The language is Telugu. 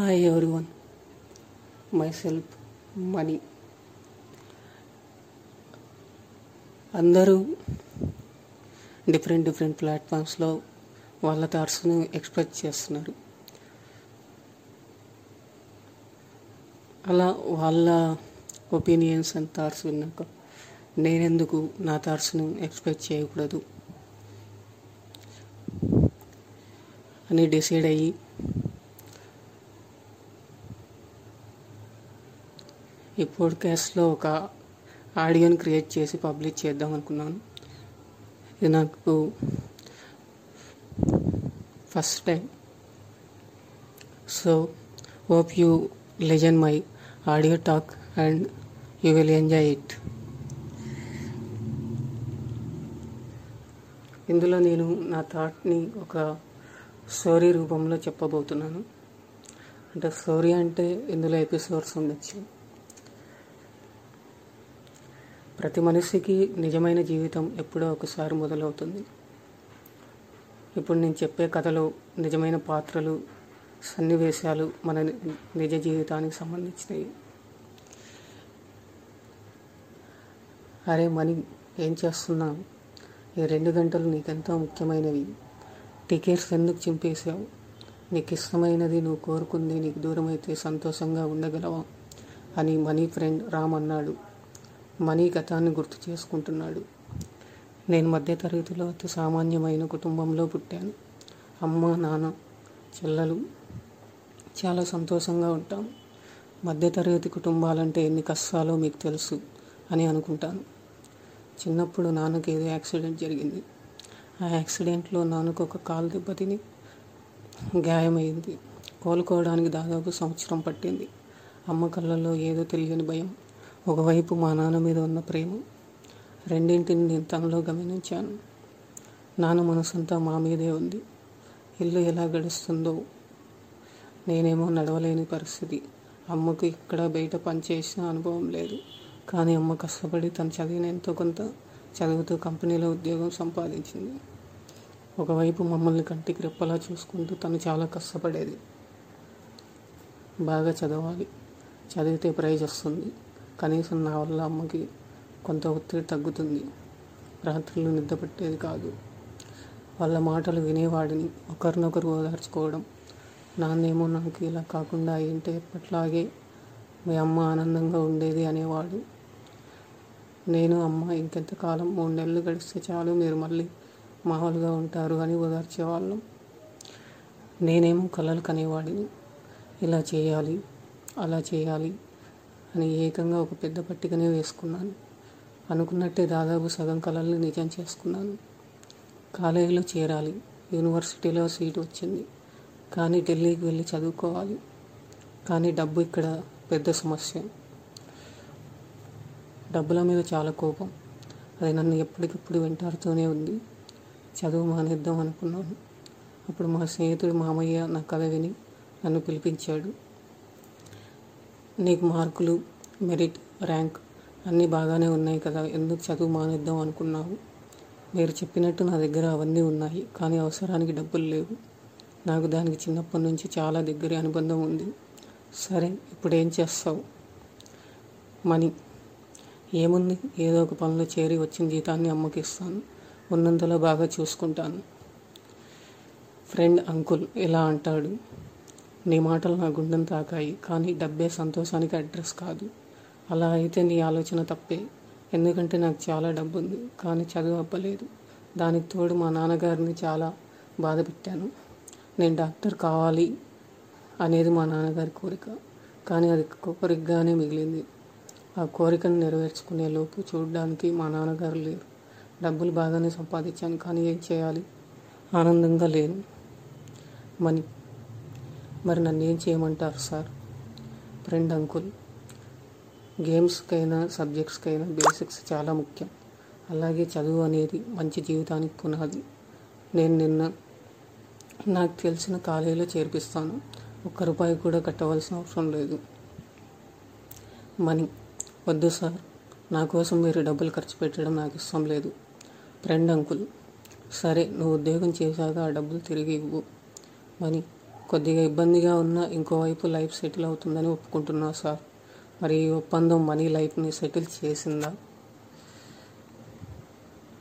Hi everyone myself Mani అందరూ డిఫరెంట్ డిఫరెంట్ ప్లాట్ఫామ్స్లో వాళ్ళ థాట్స్ను ఎక్స్ప్రెస్ చేస్తున్నారు. అలా వాళ్ళ ఒపీనియన్స్ అండ్ థాట్స్ విన్నాక నేనెందుకు నా థాట్స్ను ఎక్స్ప్రెస్ చేయకూడదు అని డిసైడ్ అయ్యి ఈ పోడ్కాస్ట్లో ఒక ఆడియోని క్రియేట్ చేసి పబ్లిష్ చేద్దాం అనుకున్నాను. ఇది నాకు first time so hope you listen my audio talk and you will enjoy it ఇందులో నేను నా థాట్ని ఒక స్టోరీ రూపంలో చెప్పబోతున్నాను. అంటే స్టోరీ అంటే ఇందులో ఎపిసోడ్స్ ఉండొచ్చు. ప్రతి మనిషికి నిజమైన జీవితం ఎప్పుడో ఒకసారి మొదలవుతుంది. ఇప్పుడు నేను చెప్పే కథలో నిజమైన పాత్రలు సన్నివేశాలు మన ని- నిజ జీవితానికి సంబంధించినవి. అరే మనీ ఏం చేస్తున్నావు? ఈ రెండు గంటలు నీకెంతో ముఖ్యమైనవి. టికెట్స్ ఎందుకు చింపేశావు? నీకు ఇష్టమైనది నువ్వు కోరుకుంది నీకు దూరమైతే సంతోషంగా ఉండగలవా? అని మనీ ఫ్రెండ్ రామ్ అన్నాడు. మనీ గతాన్ని గుర్తు చేసుకుంటున్నాడు. నేను మధ్యతరగతిలో అతి సామాన్యమైన కుటుంబంలో పుట్టాను. అమ్మ నాన్న చెల్లెలు. చాలా సంతోషంగా ఉంటాం. మధ్యతరగతి కుటుంబాలంటే ఎన్ని కష్టాలో మీకు తెలుసు అని అనుకుంటాను. చిన్నప్పుడు నాన్నకి ఏదో యాక్సిడెంట్ జరిగింది. ఆ యాక్సిడెంట్లో నాన్నకు ఒక కాలు దెబ్బతిని గాయమైంది. కోలుకోవడానికి దాదాపు సంవత్సరం పట్టింది. అమ్మ కళ్ళల్లో ఏదో తెలియని భయం. ఒకవైపు మా నాన్న మీద ఉన్న ప్రేమ రెండింటిని నేను తనలో గమనించాను. నాన్న మనసంతా మా మీదే ఉంది. ఇల్లు ఎలా గడుస్తుందో. నేనేమో నడవలేని పరిస్థితి. అమ్మకు ఇక్కడ బయట పనిచేసిన అనుభవం లేదు. కానీ అమ్మ కష్టపడి తను చదివిన ఎంతో కొంత చదువుతూ కంపెనీలో ఉద్యోగం సంపాదించింది. ఒకవైపు మమ్మల్ని కంటికి రెప్పలా చూసుకుంటూ తను చాలా కష్టపడేది. బాగా చదవాలి. చదివితే ప్రైజ్ వస్తుంది. కనీసం నా వల్ల అమ్మకి కొంత ఒత్తిడి తగ్గుతుంది. రాత్రులు నిద్ర పట్టేది కాదు. వాళ్ళ మాటలు వినేవాడిని ఒకరినొకరు ఓదార్చుకోవడం. నాన్నేమో నాకు ఇలా కాకుండా ఏంటి ఎప్పట్లాగే మీ అమ్మ ఆనందంగా ఉండేది అనేవాడు. నేను అమ్మ ఇంకెంతకాలం మూడు నెలలు గడిస్తే చాలు మీరు మళ్ళీ మామూలుగా ఉంటారు అని ఓదార్చేవాళ్ళం. నేనేమో కలలు కనేవాడిని. ఇలా చేయాలి అలా చేయాలి అని ఏకంగా ఒక పెద్ద పట్టికనే వేసుకున్నాను. అనుకున్నట్టే దాదాపు సగం కళల్ని నిజం చేసుకున్నాను. కాలేజీలో చేరాలి. యూనివర్సిటీలో సీట్ వచ్చింది. కానీ ఢిల్లీకి వెళ్ళి చదువుకోవాలి. కానీ డబ్బు ఇక్కడ పెద్ద సమస్య. డబ్బుల మీద చాలా కోపం. అది నన్ను ఎప్పటికప్పుడు వెంటాడుతూనే ఉంది. చదువు మానేద్దాం అనుకున్నాను. అప్పుడు మా స్నేహితుడు మామయ్య నా కథ విని నన్ను పిలిపించాడు. నీకు మార్కులు మెరిట్ ర్యాంక్ అన్నీ బాగానే ఉన్నాయి కదా ఎందుకు చదువు మానేద్దాం అనుకున్నావు? మీరు చెప్పినట్టు నా దగ్గర అవన్నీ ఉన్నాయి కానీ అవసరానికి డబ్బులు లేవు. నాకు దానికి చిన్నప్పటి నుంచి చాలా దగ్గర అనుబంధం ఉంది. సరే ఇప్పుడు ఏం చేస్తావు? మనీ. ఏముంది? ఏదో ఒక పనిలో చేరి వచ్చిన జీతాన్ని అమ్మకిస్తాను. ఉన్నంతలో బాగా చూసుకుంటాను. ఫ్రెండ్ అంకుల్ ఇలా అంటాడు. నీ మాటలు నా గుండెను తాకాయి కానీ డబ్బే సంతోషానికి అడ్రస్ కాదు. అలా అయితే నీ ఆలోచన తప్పే. ఎందుకంటే నాకు చాలా డబ్బు ఉంది కానీ చదువు అవ్వలేదు దానికి తోడు మా నాన్నగారిని చాలా బాధ పెట్టాను నేను డాక్టర్ కావాలి అనేది మా నాన్నగారి కోరిక కానీ అది కోరికగానే మిగిలింది. ఆ కోరికను నెరవేర్చుకునే లోపు చూడడానికి మా నాన్నగారు లేరు. డబ్బులు బాగానే సంపాదించాను కానీ ఏం చేయాలి? ఆనందంగా లేను. మనీ మరి నన్ను ఏం చేయమంటారు సార్? ఫ్రెండ్ అంకుల్ గేమ్స్కైనా సబ్జెక్ట్స్కైనా బేసిక్స్ చాలా ముఖ్యం. అలాగే చదువు అనేది మంచి జీవితానికి పునాది. నేను నిన్న నాకు తెలిసిన కాలేజీలో చేర్పిస్తాను. ఒక్క రూపాయి కూడా కట్టవలసిన అవసరం లేదు. మనీ. వద్దు సార్. నా కోసం మీరు డబ్బులు ఖర్చు పెట్టడం నాకు ఇష్టం లేదు. ఫ్రెండ్ అంకుల్ సరే నువ్వు ఉద్యోగం చేశాక ఆ డబ్బులు తిరిగి ఇవ్వు. మనీ. కొద్దిగా ఇబ్బందిగా ఉన్నా ఇంకోవైపు లైఫ్ సెటిల్ అవుతుందని ఒప్పుకుంటున్నా సార్. మరి ఈ ఒప్పందం మనీ లైఫ్ని సెటిల్ చేసిందా?